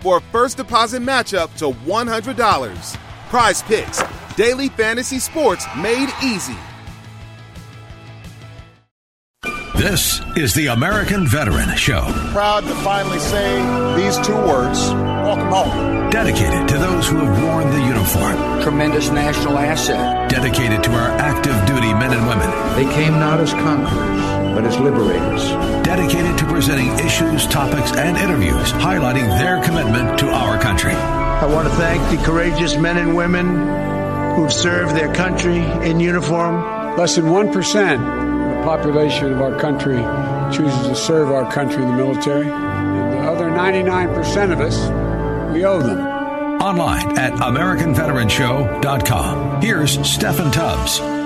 for a first deposit matchup to $100. Prize Picks, daily fantasy sports made easy. This is the American Veteran Show. Proud to finally say these two words welcome home. Dedicated to those who have worn the uniform. Tremendous national asset. Dedicated to our active duty men and women. They came not as conquerors, but as liberators. Dedicated to presenting issues, topics, and interviews highlighting their commitment to our country. I want to thank the courageous men and women who've served their country in uniform. Less than 1% of the population of our country chooses to serve our country in the military. And the other 99% of us, we owe them. Online at AmericanVeteranShow.com. Here's Steffan Tubbs.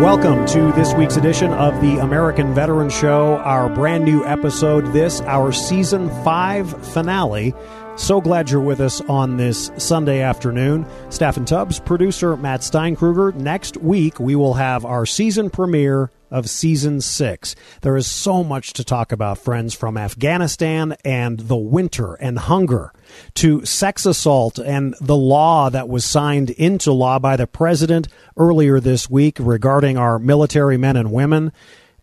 Welcome to this week's edition of the American Veteran Show, our brand new episode. This, our season five finale. So glad you're with us on this Sunday afternoon. Steffan Tubbs, producer Matt Steinkruger. Next week, we will have our season premiere of season six. There is so much to talk about, friends, from Afghanistan and the winter and hunger to sex assault and the law that was signed into law by the president earlier this week regarding our military men and women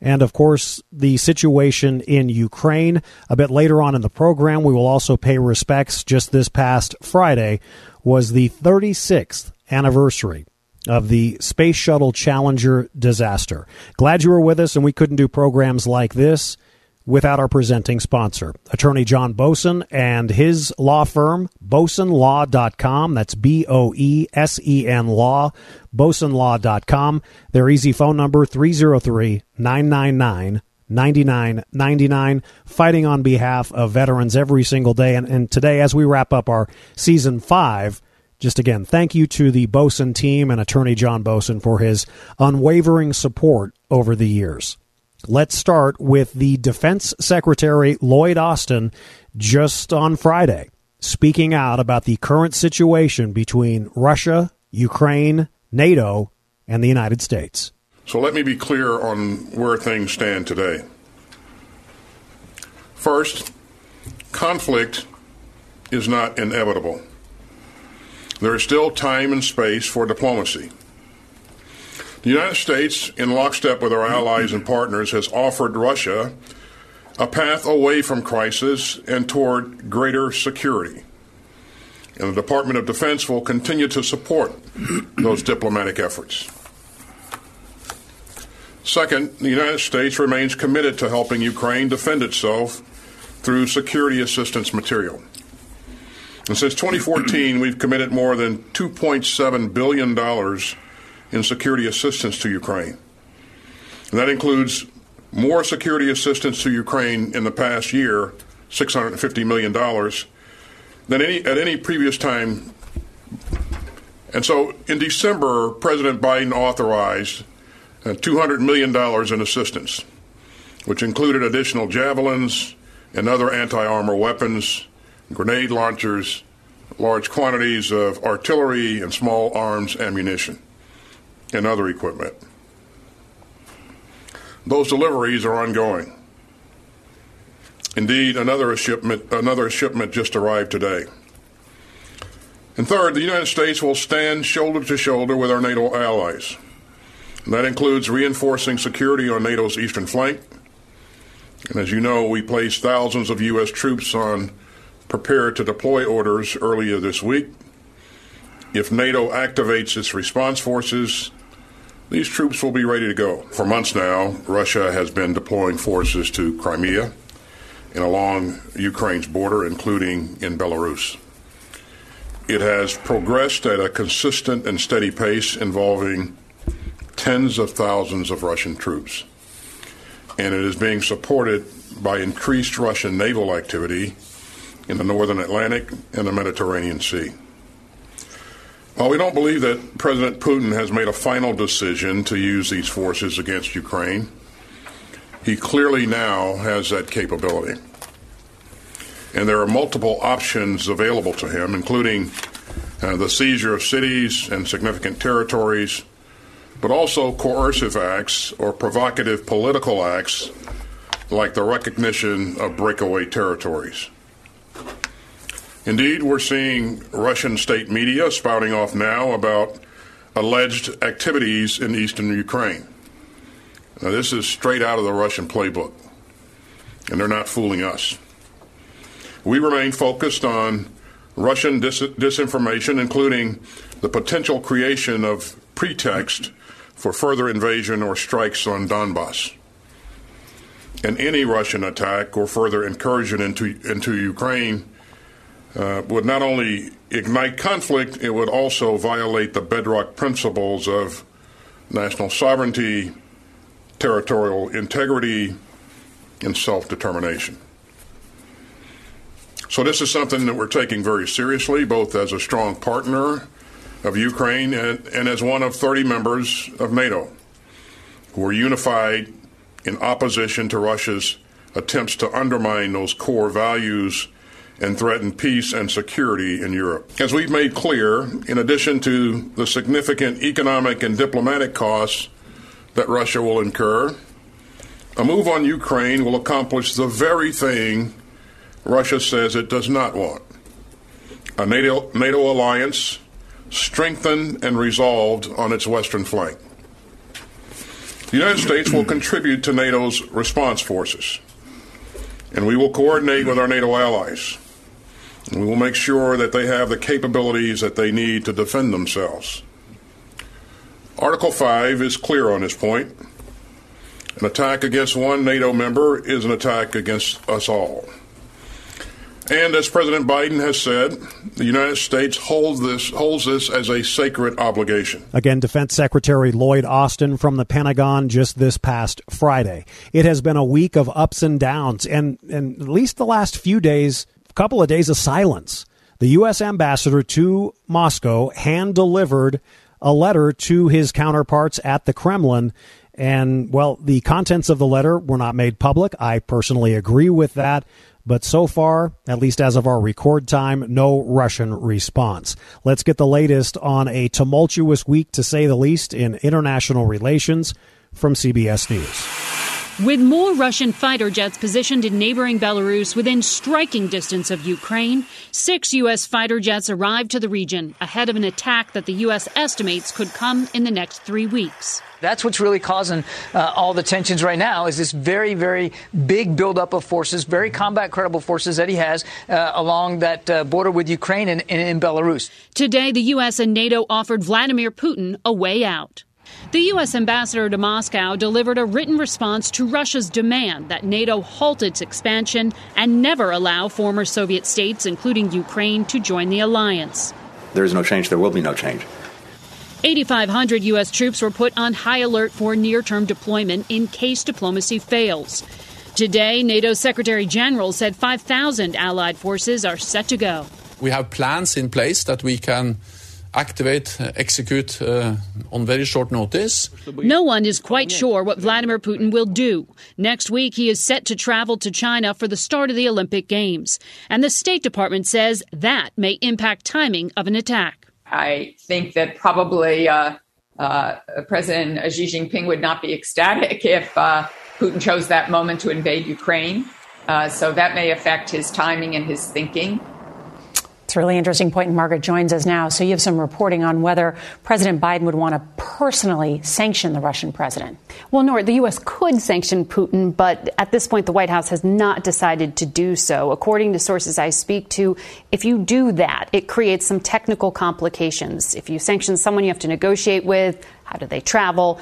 and of course the situation in Ukraine. A bit later on in the program, we will also pay respects. Just this past Friday was the 36th anniversary of the Space Shuttle Challenger disaster. Glad you were with us, and we couldn't do programs like this without our presenting sponsor, attorney John Boesen and his law firm, boesenlaw.com. That's B O E S E N law, boesenlaw.com. Their easy phone number 303 999 9999 fighting on behalf of veterans every single day and, and today as we wrap up our season 5 just again, thank you to the Boesen team and attorney John Boesen for his unwavering support over the years. Let's start with the Defense Secretary Lloyd Austin just on Friday, speaking out about the current situation between Russia, Ukraine, NATO, and the United States. So let me be clear on where things stand today. First, conflict is not inevitable. There is still time and space for diplomacy. The United States, in lockstep with our allies and partners, has offered Russia a path away from crisis and toward greater security. And the Department of Defense will continue to support those diplomatic efforts. Second, the United States remains committed to helping Ukraine defend itself through security assistance material. And since 2014, we've committed more than $2.7 billion in security assistance to Ukraine. And that includes more security assistance to Ukraine in the past year, $650 million, than any, at any previous time. And so in December, President Biden authorized uh, $200 million in assistance, which included additional javelins and other anti armor weapons grenade launchers, large quantities of artillery and small arms ammunition, and other equipment. Those deliveries are ongoing. Indeed, another shipment, another shipment just arrived today. And third, the United States will stand shoulder to shoulder with our NATO allies. And that includes reinforcing security on NATO's eastern flank. And as you know, we placed thousands of U.S. troops on prepared to deploy orders earlier this week. If NATO activates its response forces, these troops will be ready to go. For months now, Russia has been deploying forces to Crimea and along Ukraine's border, including in Belarus. It has progressed at a consistent and steady pace involving tens of thousands of Russian troops. And it is being supported by increased Russian naval activity in the northern Atlantic and the Mediterranean Sea. While we don't believe that President Putin has made a final decision to use these forces against Ukraine, he clearly now has that capability. And there are multiple options available to him, including uh, the seizure of cities and significant territories, but also coercive acts or provocative political acts like the recognition of breakaway territories. Indeed, we're seeing Russian state media spouting off now about alleged activities in eastern Ukraine. Now, this is straight out of the Russian playbook, and they're not fooling us. We remain focused on Russian dis- disinformation, including the potential creation of pretext for further invasion or strikes on Donbass. And any Russian attack or further incursion into, into Ukraine uh, would not only ignite conflict, it would also violate the bedrock principles of national sovereignty, territorial integrity, and self determination. So, this is something that we're taking very seriously, both as a strong partner of Ukraine and, and as one of 30 members of NATO who are unified in opposition to Russia's attempts to undermine those core values and threaten peace and security in Europe. As we've made clear, in addition to the significant economic and diplomatic costs that Russia will incur, a move on Ukraine will accomplish the very thing Russia says it does not want a NATO, NATO alliance strengthened and resolved on its western flank. The United States will contribute to NATO's response forces, and we will coordinate with our NATO allies. We will make sure that they have the capabilities that they need to defend themselves. Article 5 is clear on this point. An attack against one NATO member is an attack against us all. And as President Biden has said, the United States holds this holds this as a sacred obligation. Again, Defense Secretary Lloyd Austin from the Pentagon just this past Friday. It has been a week of ups and downs, and, and at least the last few days couple of days of silence. The U.S. ambassador to Moscow hand delivered a letter to his counterparts at the Kremlin. And, well, the contents of the letter were not made public. I personally agree with that. But so far, at least as of our record time, no Russian response. Let's get the latest on a tumultuous week, to say the least, in international relations from CBS News. With more Russian fighter jets positioned in neighboring Belarus within striking distance of Ukraine, six U.S. fighter jets arrived to the region ahead of an attack that the U.S. estimates could come in the next three weeks. That's what's really causing uh, all the tensions right now is this very, very big buildup of forces, very combat credible forces that he has uh, along that uh, border with Ukraine and, and in Belarus. Today, the U.S. and NATO offered Vladimir Putin a way out. The U.S. ambassador to Moscow delivered a written response to Russia's demand that NATO halt its expansion and never allow former Soviet states, including Ukraine, to join the alliance. There is no change. There will be no change. 8,500 U.S. troops were put on high alert for near term deployment in case diplomacy fails. Today, NATO Secretary General said 5,000 allied forces are set to go. We have plans in place that we can activate, uh, execute uh, on very short notice. No one is quite sure what Vladimir Putin will do. Next week, he is set to travel to China for the start of the Olympic Games. And the State Department says that may impact timing of an attack. I think that probably uh, uh, President Xi Jinping would not be ecstatic if uh, Putin chose that moment to invade Ukraine. Uh, so that may affect his timing and his thinking. It's a really interesting point, and Margaret joins us now. So you have some reporting on whether President Biden would want to personally sanction the Russian president. Well, Nora, the U.S. could sanction Putin, but at this point, the White House has not decided to do so. According to sources I speak to, if you do that, it creates some technical complications. If you sanction someone you have to negotiate with, how do they travel?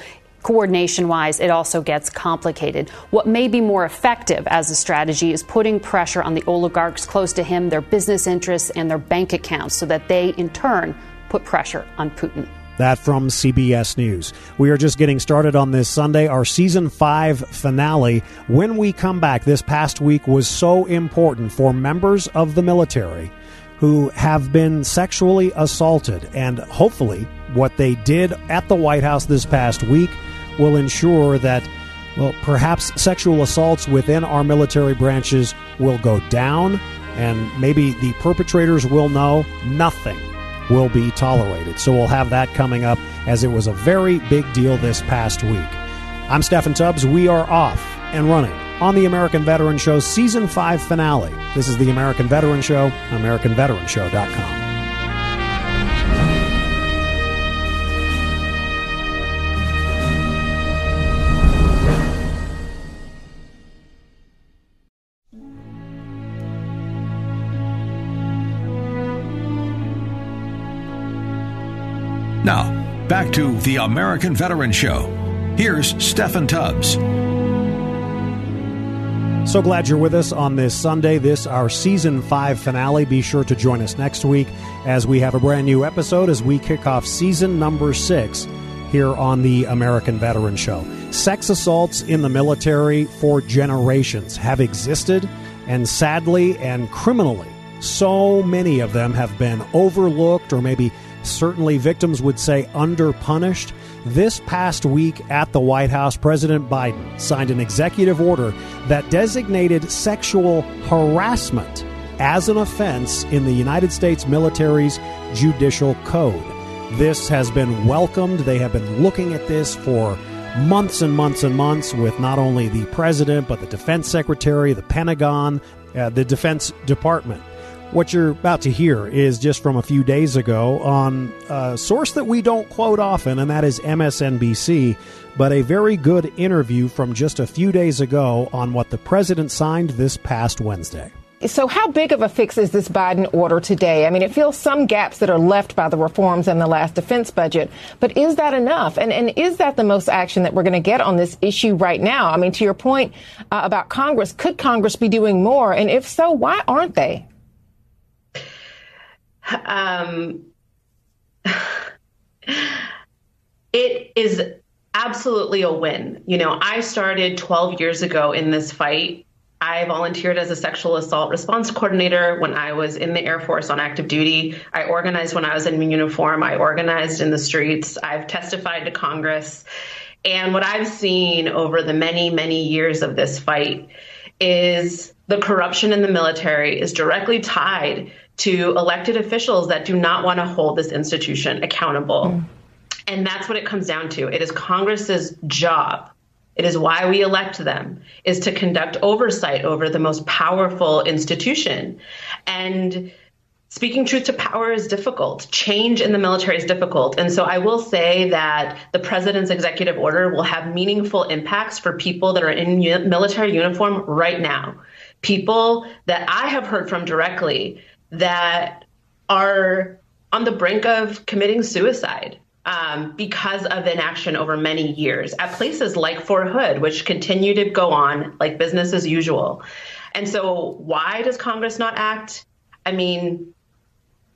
Coordination wise, it also gets complicated. What may be more effective as a strategy is putting pressure on the oligarchs close to him, their business interests, and their bank accounts so that they, in turn, put pressure on Putin. That from CBS News. We are just getting started on this Sunday, our season five finale. When we come back, this past week was so important for members of the military who have been sexually assaulted. And hopefully, what they did at the White House this past week will ensure that, well, perhaps sexual assaults within our military branches will go down, and maybe the perpetrators will know nothing will be tolerated. So we'll have that coming up as it was a very big deal this past week. I'm Steffan Tubbs. We are off and running on the American Veteran Show Season 5 finale. This is the American Veteran Show, AmericanVeteranShow.com. back to the American Veteran Show. Here's Steffan Tubbs. So glad you're with us on this Sunday, this our season 5 finale. Be sure to join us next week as we have a brand new episode as we kick off season number 6 here on the American Veteran Show. Sex assaults in the military for generations have existed and sadly and criminally so many of them have been overlooked or maybe certainly victims would say underpunished. This past week at the White House, President Biden signed an executive order that designated sexual harassment as an offense in the United States military's judicial code. This has been welcomed. They have been looking at this for months and months and months with not only the president, but the defense secretary, the Pentagon, uh, the Defense Department. What you're about to hear is just from a few days ago on a source that we don't quote often, and that is MSNBC, but a very good interview from just a few days ago on what the president signed this past Wednesday. So, how big of a fix is this Biden order today? I mean, it fills some gaps that are left by the reforms in the last defense budget, but is that enough? And, and is that the most action that we're going to get on this issue right now? I mean, to your point uh, about Congress, could Congress be doing more? And if so, why aren't they? Um, it is absolutely a win. You know, I started 12 years ago in this fight. I volunteered as a sexual assault response coordinator when I was in the Air Force on active duty. I organized when I was in uniform. I organized in the streets. I've testified to Congress. And what I've seen over the many, many years of this fight is the corruption in the military is directly tied to elected officials that do not want to hold this institution accountable. Mm. And that's what it comes down to. It is Congress's job. It is why we elect them is to conduct oversight over the most powerful institution. And speaking truth to power is difficult. Change in the military is difficult. And so I will say that the president's executive order will have meaningful impacts for people that are in military uniform right now. People that I have heard from directly that are on the brink of committing suicide um, because of inaction over many years at places like Fort Hood, which continue to go on like business as usual. And so, why does Congress not act? I mean,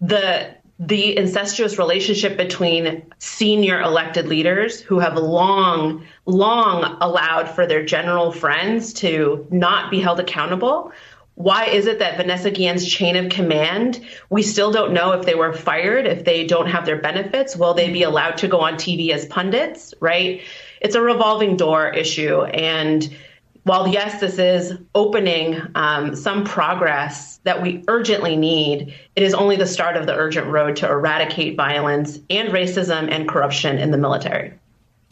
the the incestuous relationship between senior elected leaders who have long, long allowed for their general friends to not be held accountable why is it that Vanessa Guillen's chain of command, we still don't know if they were fired, if they don't have their benefits, will they be allowed to go on TV as pundits, right? It's a revolving door issue. And while, yes, this is opening um, some progress that we urgently need, it is only the start of the urgent road to eradicate violence and racism and corruption in the military.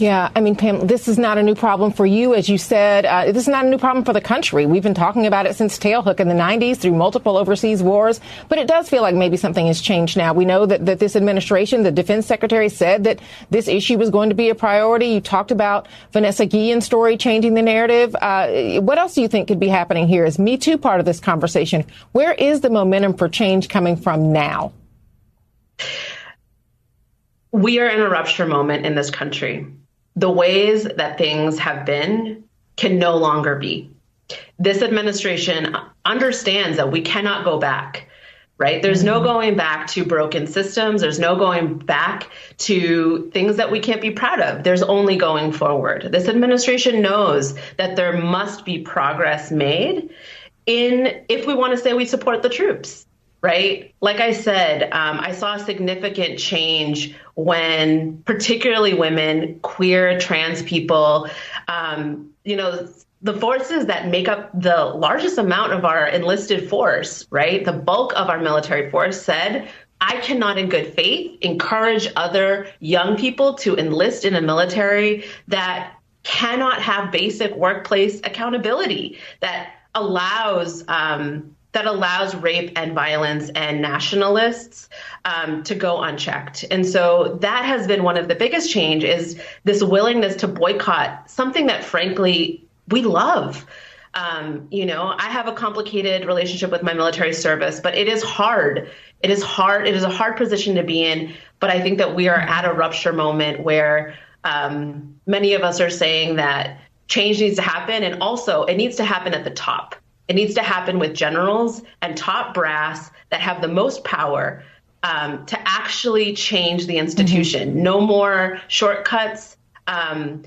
Yeah, I mean, Pam, this is not a new problem for you, as you said. Uh, this is not a new problem for the country. We've been talking about it since Tailhook in the 90s through multiple overseas wars, but it does feel like maybe something has changed now. We know that, that this administration, the defense secretary said that this issue was going to be a priority. You talked about Vanessa Guillen's story changing the narrative. Uh, what else do you think could be happening here? Is Me Too part of this conversation? Where is the momentum for change coming from now? We are in a rupture moment in this country the ways that things have been can no longer be. This administration understands that we cannot go back, right? There's no mm-hmm. going back to broken systems. There's no going back to things that we can't be proud of. There's only going forward. This administration knows that there must be progress made in if we want to say we support the troops right? Like I said, um, I saw a significant change when, particularly women, queer, trans people, um, you know, the forces that make up the largest amount of our enlisted force, right? The bulk of our military force said, I cannot, in good faith, encourage other young people to enlist in a military that cannot have basic workplace accountability, that allows um, that allows rape and violence and nationalists um, to go unchecked. And so that has been one of the biggest change is this willingness to boycott something that frankly we love. Um, you know, I have a complicated relationship with my military service, but it is hard. It is hard. It is a hard position to be in. But I think that we are at a rupture moment where um, many of us are saying that change needs to happen, and also it needs to happen at the top. It needs to happen with generals and top brass that have the most power um, to actually change the institution. Mm-hmm. No more shortcuts. Um,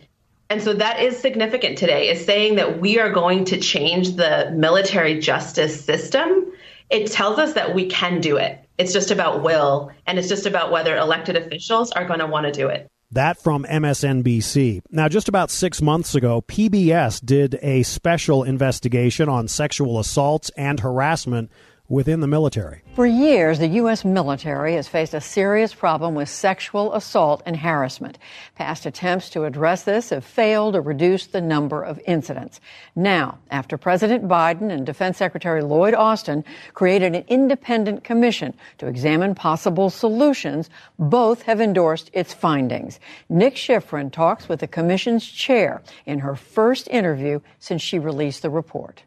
and so that is significant today, is saying that we are going to change the military justice system. It tells us that we can do it. It's just about will, and it's just about whether elected officials are going to want to do it. That from MSNBC. Now, just about six months ago, PBS did a special investigation on sexual assaults and harassment within the military. For years, the U.S. military has faced a serious problem with sexual assault and harassment. Past attempts to address this have failed to reduce the number of incidents. Now, after President Biden and Defense Secretary Lloyd Austin created an independent commission to examine possible solutions, both have endorsed its findings. Nick Schifrin talks with the commission's chair in her first interview since she released the report.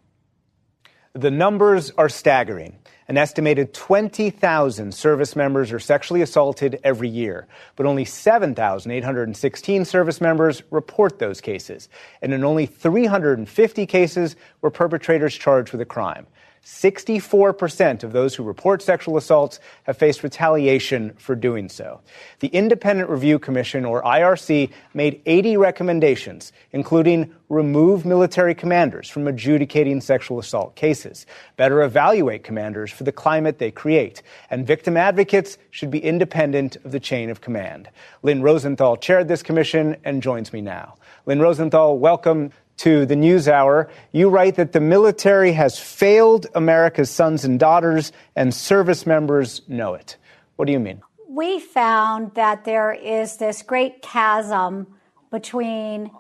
The numbers are staggering. An estimated 20,000 service members are sexually assaulted every year, but only 7,816 service members report those cases. And in only 350 cases were perpetrators charged with a crime. 64% of those who report sexual assaults have faced retaliation for doing so. The Independent Review Commission, or IRC, made 80 recommendations, including remove military commanders from adjudicating sexual assault cases, better evaluate commanders for the climate they create, and victim advocates should be independent of the chain of command. Lynn Rosenthal chaired this commission and joins me now. Lynn Rosenthal, welcome to the NewsHour, you write that the military has failed America's sons and daughters, and service members know it. What do you mean? We found that there is this great chasm between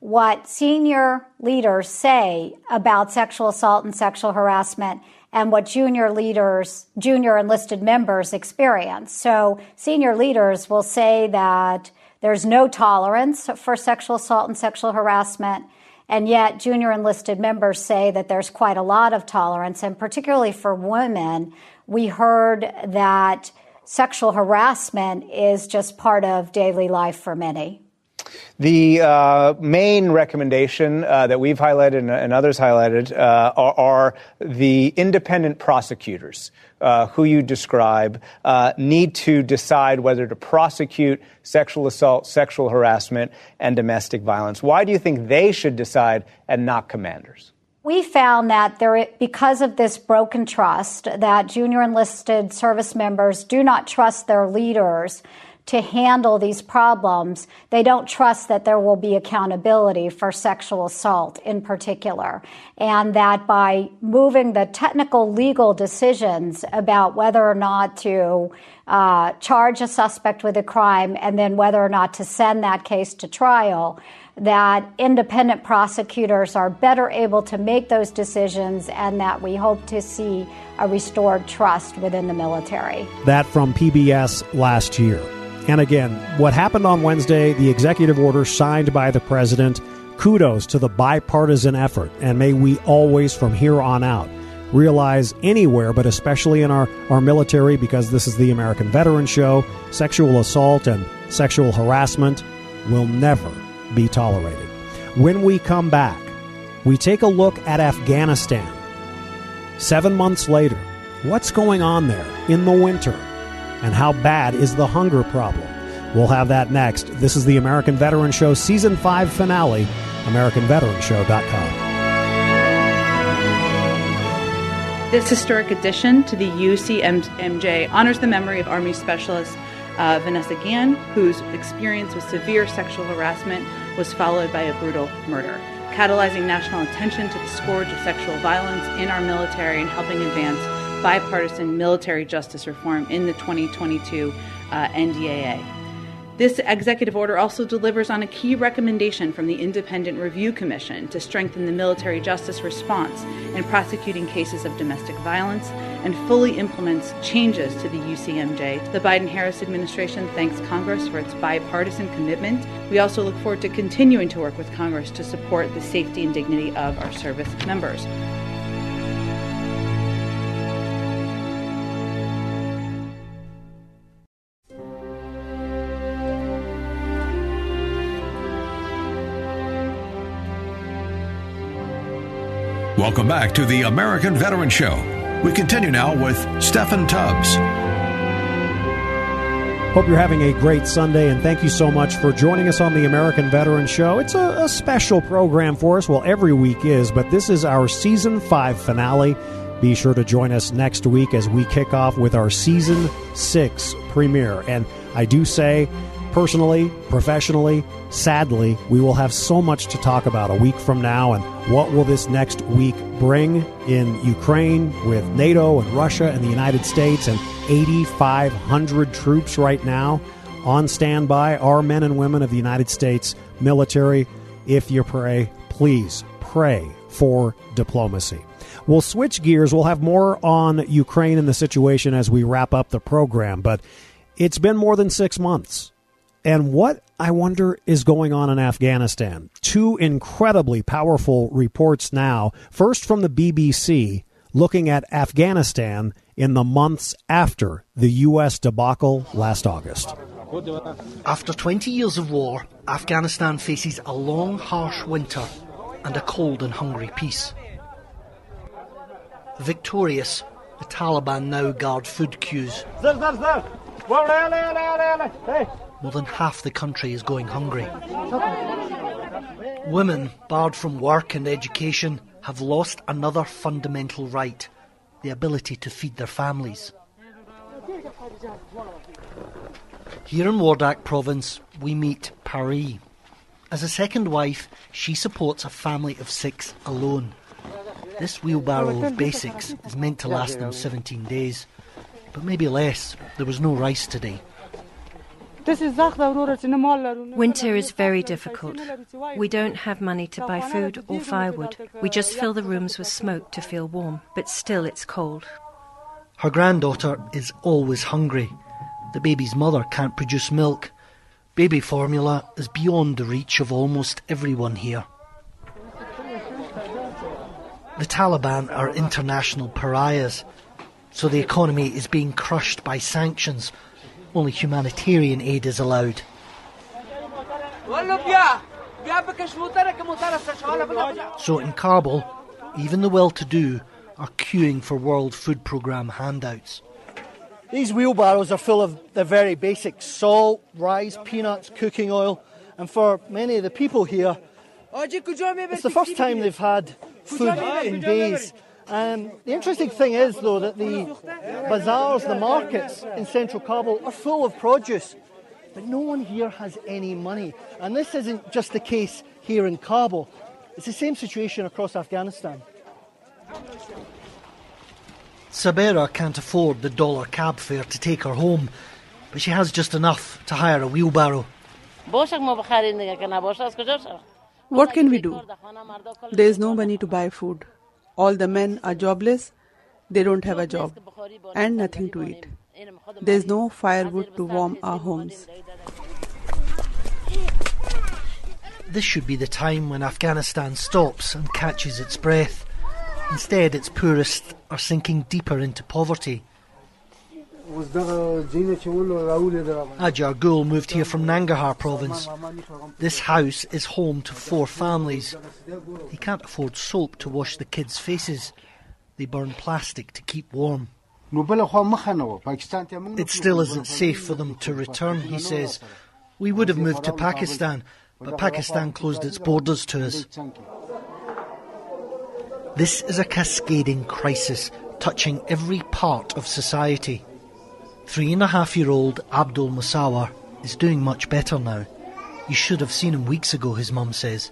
what senior leaders say about sexual assault and sexual harassment and what junior leaders, junior enlisted members experience. So senior leaders will say that there's no tolerance for sexual assault and sexual harassment and yet, junior enlisted members say that there's quite a lot of tolerance. And particularly for women, we heard that sexual harassment is just part of daily life for many. The uh, main recommendation uh, that we've highlighted and, and others highlighted uh, are, are, the independent prosecutors uh, who you describe uh, need to decide whether to prosecute sexual assault, sexual harassment, and domestic violence. Why do you think they should decide and not commanders? We found that there, because of this broken trust, that junior enlisted service members do not trust their leaders to handle these problems, they don't trust that there will be accountability for sexual assault in particular. And that by moving the technical legal decisions about whether or not to uh, charge a suspect with a crime and then whether or not to send that case to trial, that independent prosecutors are better able to make those decisions and that we hope to see a restored trust within the military. That from PBS last year. And again, what happened on Wednesday, the executive order signed by the president, kudos to the bipartisan effort. And may we always, from here on out, realize anywhere, but especially in our, our military, because this is the American Veteran Show, sexual assault and sexual harassment will never be tolerated. When we come back, we take a look at Afghanistan. Seven months later, what's going on there in the winter? And how bad is the hunger problem? We'll have that next. This is the American Veteran Show Season 5 finale, AmericanVeteranShow.com. This historic addition to the UCMJ honors the memory of Army Specialist uh, Vanessa Guillen, whose experience with severe sexual harassment was followed by a brutal murder, catalyzing national attention to the scourge of sexual violence in our military and helping advance bipartisan military justice reform in the 2022 uh, NDAA. This executive order also delivers on a key recommendation from the Independent Review Commission to strengthen the military justice response in prosecuting cases of domestic violence and fully implements changes to the UCMJ. The Biden Harris administration thanks Congress for its bipartisan commitment. We also look forward to continuing to work with Congress to support the safety and dignity of our service members. Welcome back to the American Veteran Show. We continue now with Steffan Tubbs. Hope you're having a great Sunday, and thank you so much for joining us on the American Veteran Show. It's a, a special program for us. Well, every week is, but this is our season five finale. Be sure to join us next week as we kick off with our season six premiere. And I do say, personally, professionally, sadly, we will have so much to talk about a week from now. And what will this next week bring in Ukraine with NATO and Russia and the United States and 8,500 troops right now on standby? Our men and women of the United States military, if you pray, please pray for diplomacy. We'll switch gears. We'll have more on Ukraine and the situation as we wrap up the program. But it's been more than six months and what I wonder is going on in Afghanistan. Two incredibly powerful reports now. First from the BBC, looking at Afghanistan in the months after the U.S. debacle last August. After 20 years of war, Afghanistan faces a long, harsh winter and a cold and hungry peace. Victorious, the Taliban now guard food queues. More than half the country is going hungry. Women, barred from work and education, have lost another fundamental right the ability to feed their families. Here in Wardak province, we meet Paris. As a second wife, she supports a family of six alone. This wheelbarrow of basics is meant to last them 17 days, but maybe less. There was no rice today. Winter is very difficult. We don't have money to buy food or firewood. We just fill the rooms with smoke to feel warm, but still it's cold. Her granddaughter is always hungry. The baby's mother can't produce milk. Baby formula is beyond the reach of almost everyone here. The Taliban are international pariahs, so the economy is being crushed by sanctions only humanitarian aid is allowed. So in Kabul, even the well to do are queuing for World Food Programme handouts. These wheelbarrows are full of the very basic salt, rice, peanuts, cooking oil, and for many of the people here, it's the first time they've had food in days. Um, the interesting thing is, though, that the bazaars, the markets in central Kabul are full of produce. But no one here has any money. And this isn't just the case here in Kabul, it's the same situation across Afghanistan. Sabera can't afford the dollar cab fare to take her home, but she has just enough to hire a wheelbarrow. What can we do? There is no money to buy food. All the men are jobless, they don't have a job, and nothing to eat. There is no firewood to warm our homes. This should be the time when Afghanistan stops and catches its breath. Instead, its poorest are sinking deeper into poverty. Ajar Gul moved here from Nangarhar province. This house is home to four families. He can't afford soap to wash the kids' faces. They burn plastic to keep warm. It still isn't safe for them to return, he says. We would have moved to Pakistan, but Pakistan closed its borders to us. This is a cascading crisis touching every part of society. Three and a half year old Abdul Musawar is doing much better now. You should have seen him weeks ago, his mum says.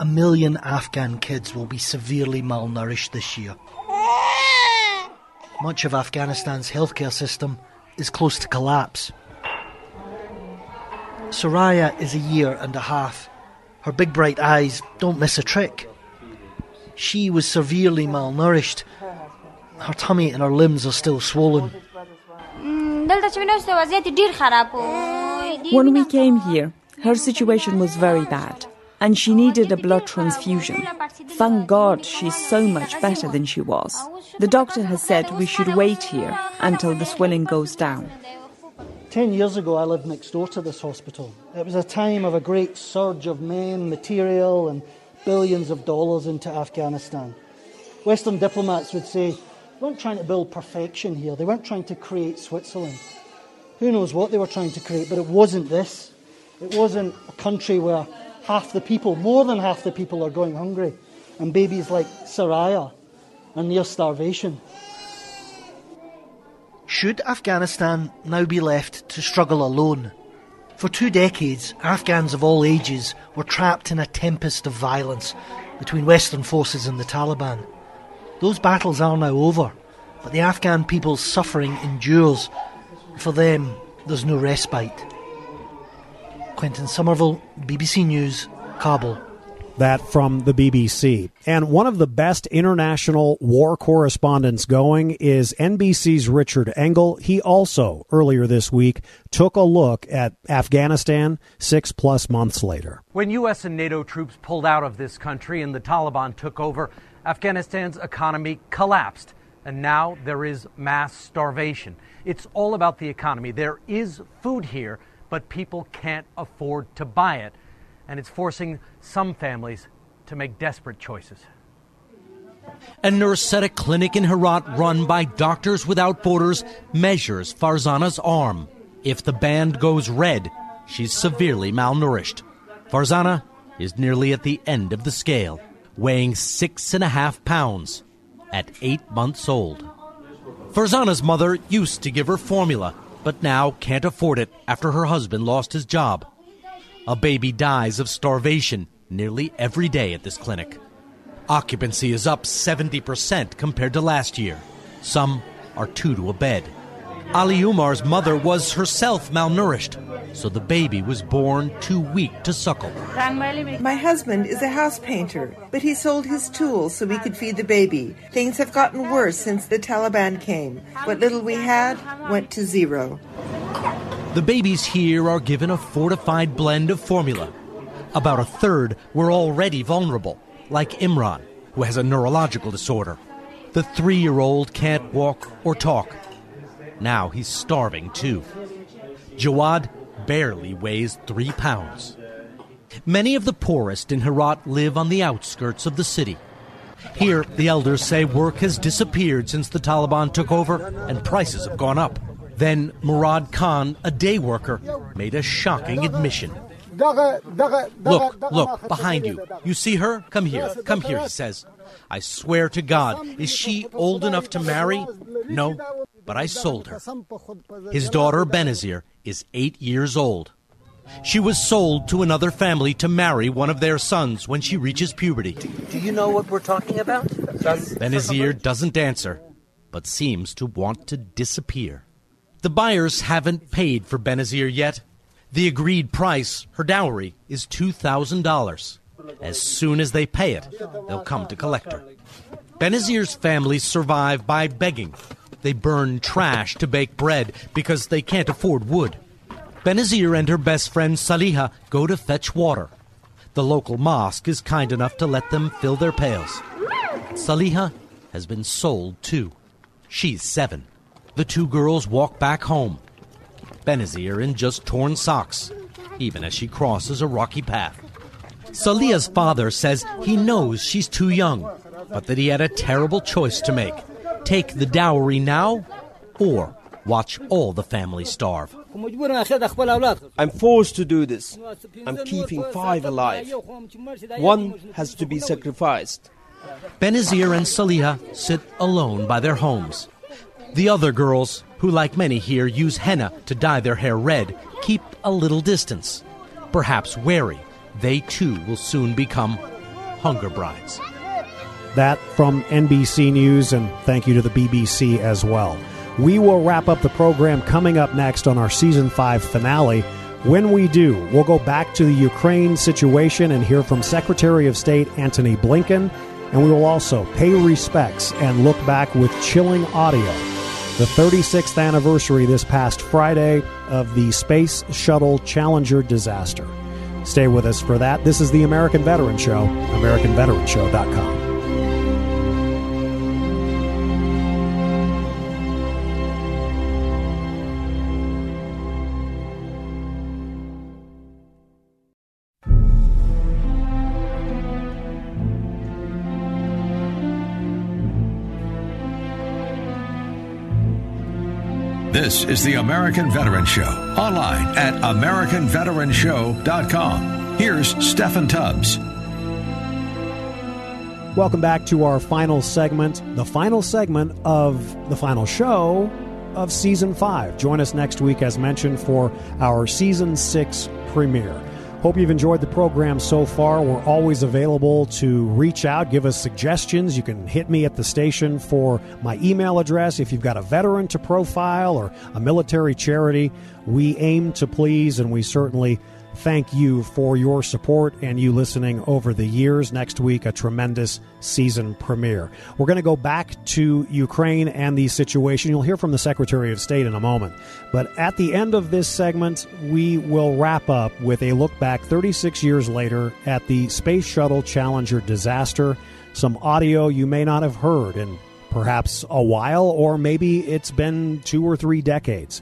A million Afghan kids will be severely malnourished this year. Much of Afghanistan's healthcare system is close to collapse. Soraya is a year and a half. Her big bright eyes don't miss a trick. She was severely malnourished. Her tummy and her limbs are still swollen. When we came here, her situation was very bad and she needed a blood transfusion. Thank God she's so much better than she was. The doctor has said we should wait here until the swelling goes down. Ten years ago, I lived next door to this hospital. It was a time of a great surge of men, material, and billions of dollars into Afghanistan. Western diplomats would say they weren't trying to build perfection here, they weren't trying to create Switzerland. Who knows what they were trying to create, but it wasn't this. It wasn't a country where half the people, more than half the people, are going hungry, and babies like Soraya are near starvation. Should Afghanistan now be left to struggle alone? For two decades, Afghans of all ages were trapped in a tempest of violence between Western forces and the Taliban. Those battles are now over, but the Afghan people's suffering endures. For them, there's no respite. Quentin Sommerville, BBC News, Kabul. That from the BBC. And one of the best international war correspondents going is NBC's Richard Engel. He also, earlier this week, took a look at Afghanistan six plus months later. When U.S. and NATO troops pulled out of this country and the Taliban took over, Afghanistan's economy collapsed. And now there is mass starvation. It's all about the economy. There is food here, but people can't afford to buy it and it's forcing some families to make desperate choices. A nurse at a clinic in Herat run by Doctors Without Borders measures Farzana's arm. If the band goes red, she's severely malnourished. Farzana is nearly at the end of the scale, weighing six and a half pounds at eight months old. Farzana's mother used to give her formula, but now can't afford it after her husband lost his job. A baby dies of starvation nearly every day at this clinic. Occupancy is up 70% compared to last year. Some are two to a bed. Ali Umar's mother was herself malnourished, so the baby was born too weak to suckle. My husband is a house painter, but he sold his tools so we could feed the baby. Things have gotten worse since the Taliban came. What little we had went to zero. The babies here are given a fortified blend of formula. About a third were already vulnerable, like Imran, who has a neurological disorder. The three year old can't walk or talk. Now he's starving too. Jawad barely weighs three pounds. Many of the poorest in Herat live on the outskirts of the city. Here, the elders say work has disappeared since the Taliban took over and prices have gone up. Then Murad Khan, a day worker, made a shocking admission. Look, look, behind you. You see her? Come here, come here, he says. I swear to God, is she old enough to marry? No, but I sold her. His daughter, Benazir, is eight years old. She was sold to another family to marry one of their sons when she reaches puberty. Do you know what we're talking about? Benazir doesn't answer, but seems to want to disappear. The buyers haven't paid for Benazir yet. The agreed price, her dowry, is $2,000. As soon as they pay it, they'll come to collect her. Benazir's family survive by begging. They burn trash to bake bread because they can't afford wood. Benazir and her best friend Saliha go to fetch water. The local mosque is kind enough to let them fill their pails. Saliha has been sold too. She's seven. The two girls walk back home. Benazir in just torn socks, even as she crosses a rocky path. Saliha's father says he knows she's too young, but that he had a terrible choice to make take the dowry now or watch all the family starve. I'm forced to do this. I'm keeping five alive. One has to be sacrificed. Benazir and Saliha sit alone by their homes. The other girls, who like many here use henna to dye their hair red, keep a little distance. Perhaps wary, they too will soon become hunger brides. That from NBC News, and thank you to the BBC as well. We will wrap up the program coming up next on our season 5 finale. When we do, we'll go back to the Ukraine situation and hear from Secretary of State Antony Blinken, and we will also pay respects and look back with chilling audio. The 36th anniversary this past Friday of the Space Shuttle Challenger disaster. Stay with us for that. This is the American Veteran Show, AmericanVeteranShow.com. This is the American Veteran Show, online at AmericanVeteranShow.com. Here's Steffan Tubbs. Welcome back to our final segment, the final segment of the final show of season five. Join us next week, as mentioned, for our season six premiere. Hope you've enjoyed the program so far. We're always available to reach out, give us suggestions. You can hit me at the station for my email address. If you've got a veteran to profile or a military charity, we aim to please, and we certainly thank you for your support and you listening over the years. Next week, a tremendous season premiere. We're going to go back to Ukraine and the situation. You'll hear from the Secretary of State in a moment. But at the end of this segment, we will wrap up with a look back 36 years later at the Space Shuttle Challenger disaster. Some audio you may not have heard in perhaps a while, or maybe it's been two or three decades.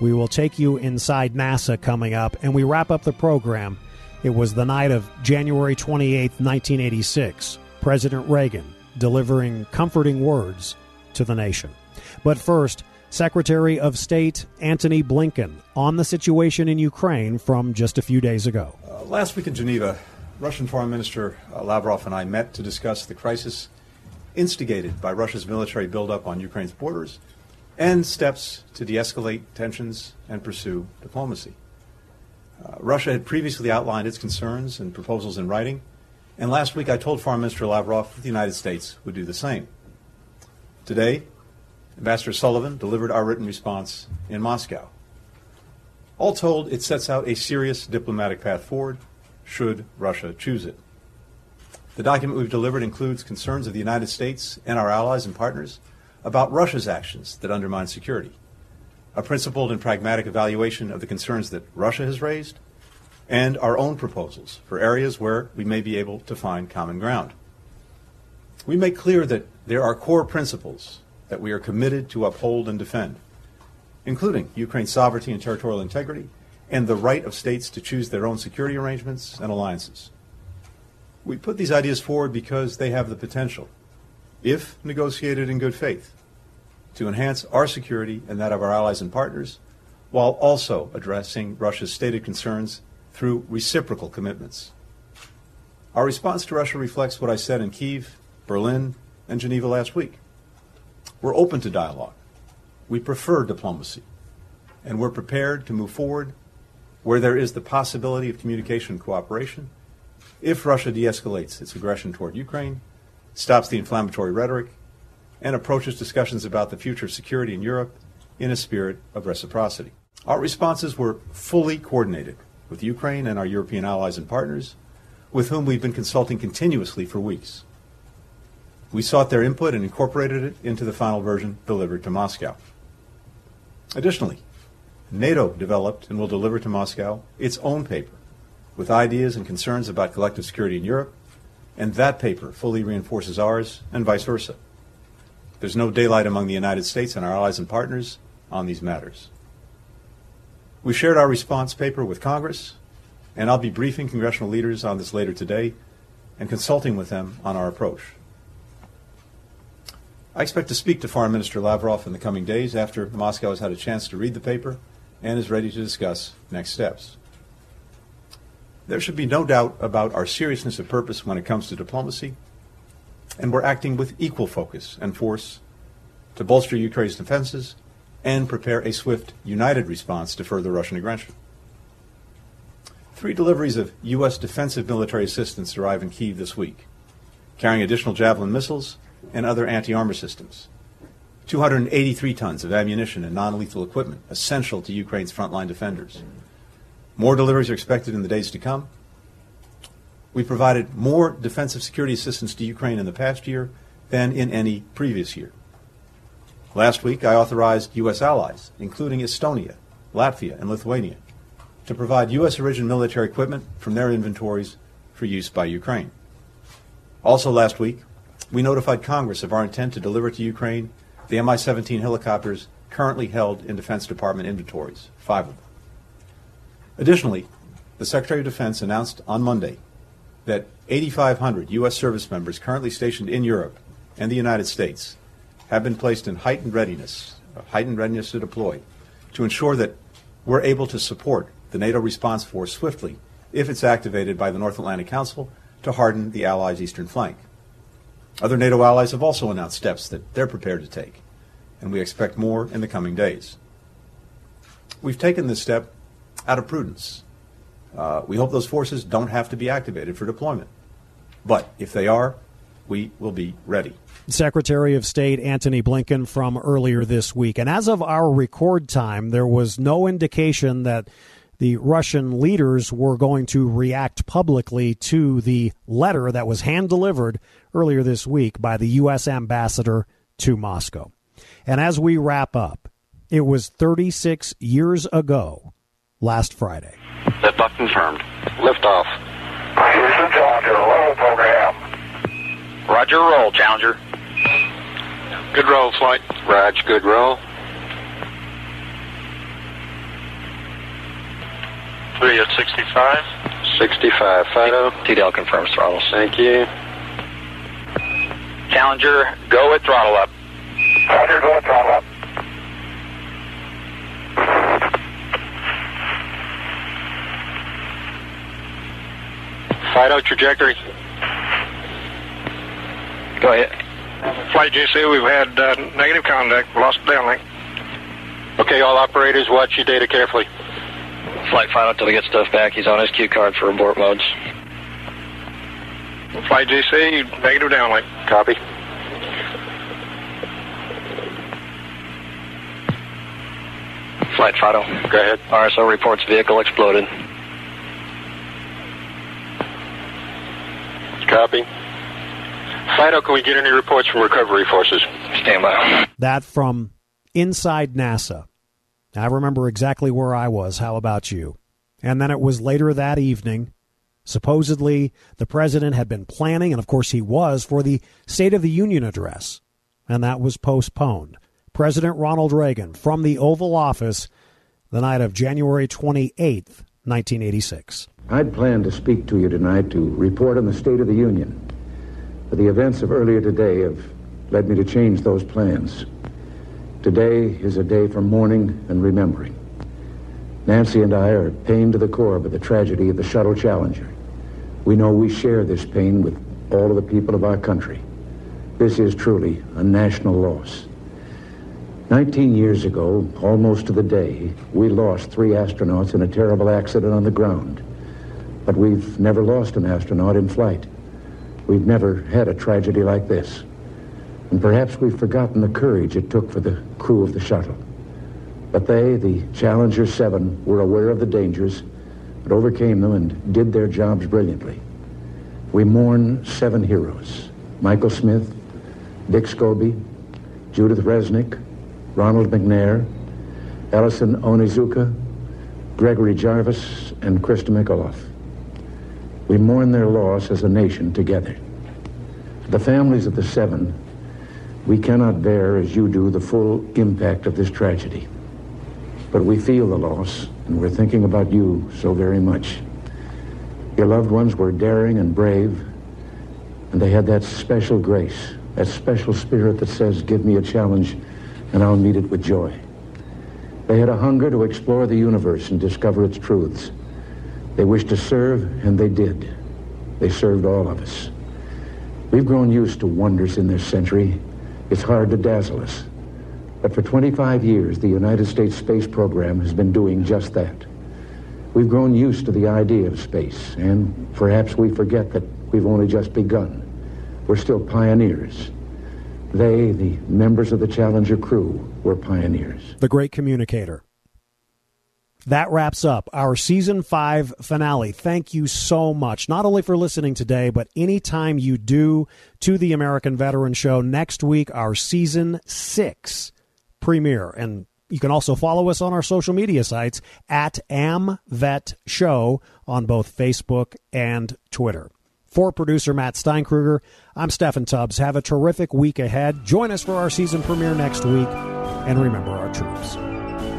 We will take you inside NASA coming up, and we wrap up the program. It was the night of January 28, 1986. President Reagan delivering comforting words to the nation. But first, Secretary of State Antony Blinken on the situation in Ukraine from just a few days ago. Uh, last week in Geneva, Russian Foreign Minister uh, Lavrov and I met to discuss the crisis instigated by Russia's military buildup on Ukraine's borders and steps to de escalate tensions and pursue diplomacy. Uh, Russia had previously outlined its concerns and proposals in writing, and last week I told Foreign Minister Lavrov that the United States would do the same. Today, Ambassador Sullivan delivered our written response in Moscow. All told, it sets out a serious diplomatic path forward should Russia choose it. The document we've delivered includes concerns of the United States and our allies and partners about Russia's actions that undermine security, a principled and pragmatic evaluation of the concerns that Russia has raised, and our own proposals for areas where we may be able to find common ground. We make clear that there are core principles that we are committed to uphold and defend, including Ukraine's sovereignty and territorial integrity, and the right of states to choose their own security arrangements and alliances. We put these ideas forward because they have the potential if negotiated in good faith, to enhance our security and that of our allies and partners, while also addressing Russia's stated concerns through reciprocal commitments. Our response to Russia reflects what I said in Kiev, Berlin, and Geneva last week. We're open to dialogue. We prefer diplomacy. And we're prepared to move forward where there is the possibility of communication and cooperation if Russia de escalates its aggression toward Ukraine, stops the inflammatory rhetoric, and approaches discussions about the future of security in Europe in a spirit of reciprocity. Our responses were fully coordinated with Ukraine and our European allies and partners, with whom we've been consulting continuously for weeks. We sought their input and incorporated it into the final version delivered to Moscow. Additionally, NATO developed and will deliver to Moscow its own paper with ideas and concerns about collective security in Europe, and that paper fully reinforces ours and vice versa. There's no daylight among the United States and our allies and partners on these matters. We shared our response paper with Congress, and I'll be briefing congressional leaders on this later today and consulting with them on our approach. I expect to speak to Foreign Minister Lavrov in the coming days after Moscow has had a chance to read the paper and is ready to discuss next steps. There should be no doubt about our seriousness of purpose when it comes to diplomacy, and we're acting with equal focus and force to bolster Ukraine's defenses and prepare a swift, united response to further Russian aggression. Three deliveries of U.S. defensive military assistance arrive in Kiev this week, carrying additional Javelin missiles and other anti armor systems. 283 tons of ammunition and non lethal equipment essential to Ukraine's frontline defenders. More deliveries are expected in the days to come. We provided more defensive security assistance to Ukraine in the past year than in any previous year. Last week, I authorized U.S. allies, including Estonia, Latvia, and Lithuania, to provide U.S. origin military equipment from their inventories for use by Ukraine. Also last week, we notified Congress of our intent to deliver to Ukraine the Mi 17 helicopters currently held in Defense Department inventories, five of them. Additionally, the Secretary of Defense announced on Monday that 8,500 U.S. service members currently stationed in Europe and the United States have been placed in heightened readiness, uh, heightened readiness to deploy, to ensure that we're able to support the NATO response force swiftly if it's activated by the North Atlantic Council to harden the Allies' eastern flank. Other NATO allies have also announced steps that they're prepared to take, and we expect more in the coming days. We've taken this step out of prudence. Uh, we hope those forces don't have to be activated for deployment. But if they are, we will be ready. Secretary of State Antony Blinken from earlier this week. And as of our record time, there was no indication that the Russian leaders were going to react publicly to the letter that was hand delivered earlier this week by the U.S. ambassador to Moscow. And as we wrap up, it was 36 years ago last Friday. Liftoff confirmed. Liftoff. Houston Challenger, roll program. Roger, roll, Challenger. Good roll, flight. Raj, good roll. Three at 65. 65, Fido. TDL confirms throttle. Thank you. Challenger, go at throttle up. Roger, go at throttle up. Fido trajectory. Go ahead. Flight GC, we've had uh, negative contact, lost downlink. Okay, all operators, watch your data carefully. Flight Fido until we get stuff back. He's on his cue card for abort modes. Flight GC, negative downlink. Copy. Flight Fido. Go ahead. RSO reports vehicle exploded. Copy. Fido, can we get any reports from recovery forces? Stand by. That from inside NASA. I remember exactly where I was. How about you? And then it was later that evening. Supposedly, the president had been planning, and of course he was, for the State of the Union address. And that was postponed. President Ronald Reagan from the Oval Office the night of January 28th, 1986. I'd planned to speak to you tonight to report on the State of the Union. But the events of earlier today have led me to change those plans. Today is a day for mourning and remembering. Nancy and I are pained to the core by the tragedy of the Shuttle Challenger. We know we share this pain with all of the people of our country. This is truly a national loss. 19 years ago, almost to the day, we lost three astronauts in a terrible accident on the ground. But we've never lost an astronaut in flight. We've never had a tragedy like this. And perhaps we've forgotten the courage it took for the crew of the shuttle. But they, the Challenger 7, were aware of the dangers, but overcame them and did their jobs brilliantly. We mourn seven heroes Michael Smith, Dick Scobie, Judith Resnik, Ronald McNair, Ellison Onizuka, Gregory Jarvis, and Christa McAuliffe. We mourn their loss as a nation together. The families of the seven, we cannot bear as you do the full impact of this tragedy. But we feel the loss, and we're thinking about you so very much. Your loved ones were daring and brave, and they had that special grace, that special spirit that says, give me a challenge and I'll meet it with joy. They had a hunger to explore the universe and discover its truths. They wished to serve, and they did. They served all of us. We've grown used to wonders in this century. It's hard to dazzle us. But for 25 years, the United States space program has been doing just that. We've grown used to the idea of space, and perhaps we forget that we've only just begun. We're still pioneers. They, the members of the Challenger crew, were pioneers. The great communicator. That wraps up our season five finale. Thank you so much, not only for listening today, but anytime you do to the American Veteran Show. Next week, our season six premiere. And you can also follow us on our social media sites at AmVet Show on both Facebook and Twitter. For producer Matt Steinkruger, I'm Steffan Tubbs. Have a terrific week ahead. Join us for our season premiere next week. And remember our troops.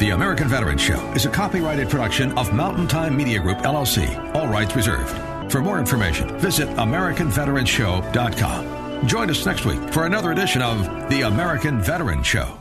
The American Veteran Show is a copyrighted production of Mountain Time Media Group, LLC. All rights reserved. For more information, visit AmericanVeteranShow.com. Join us next week for another edition of The American Veteran Show.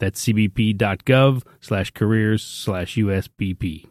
That's cbp.gov slash careers slash USBP.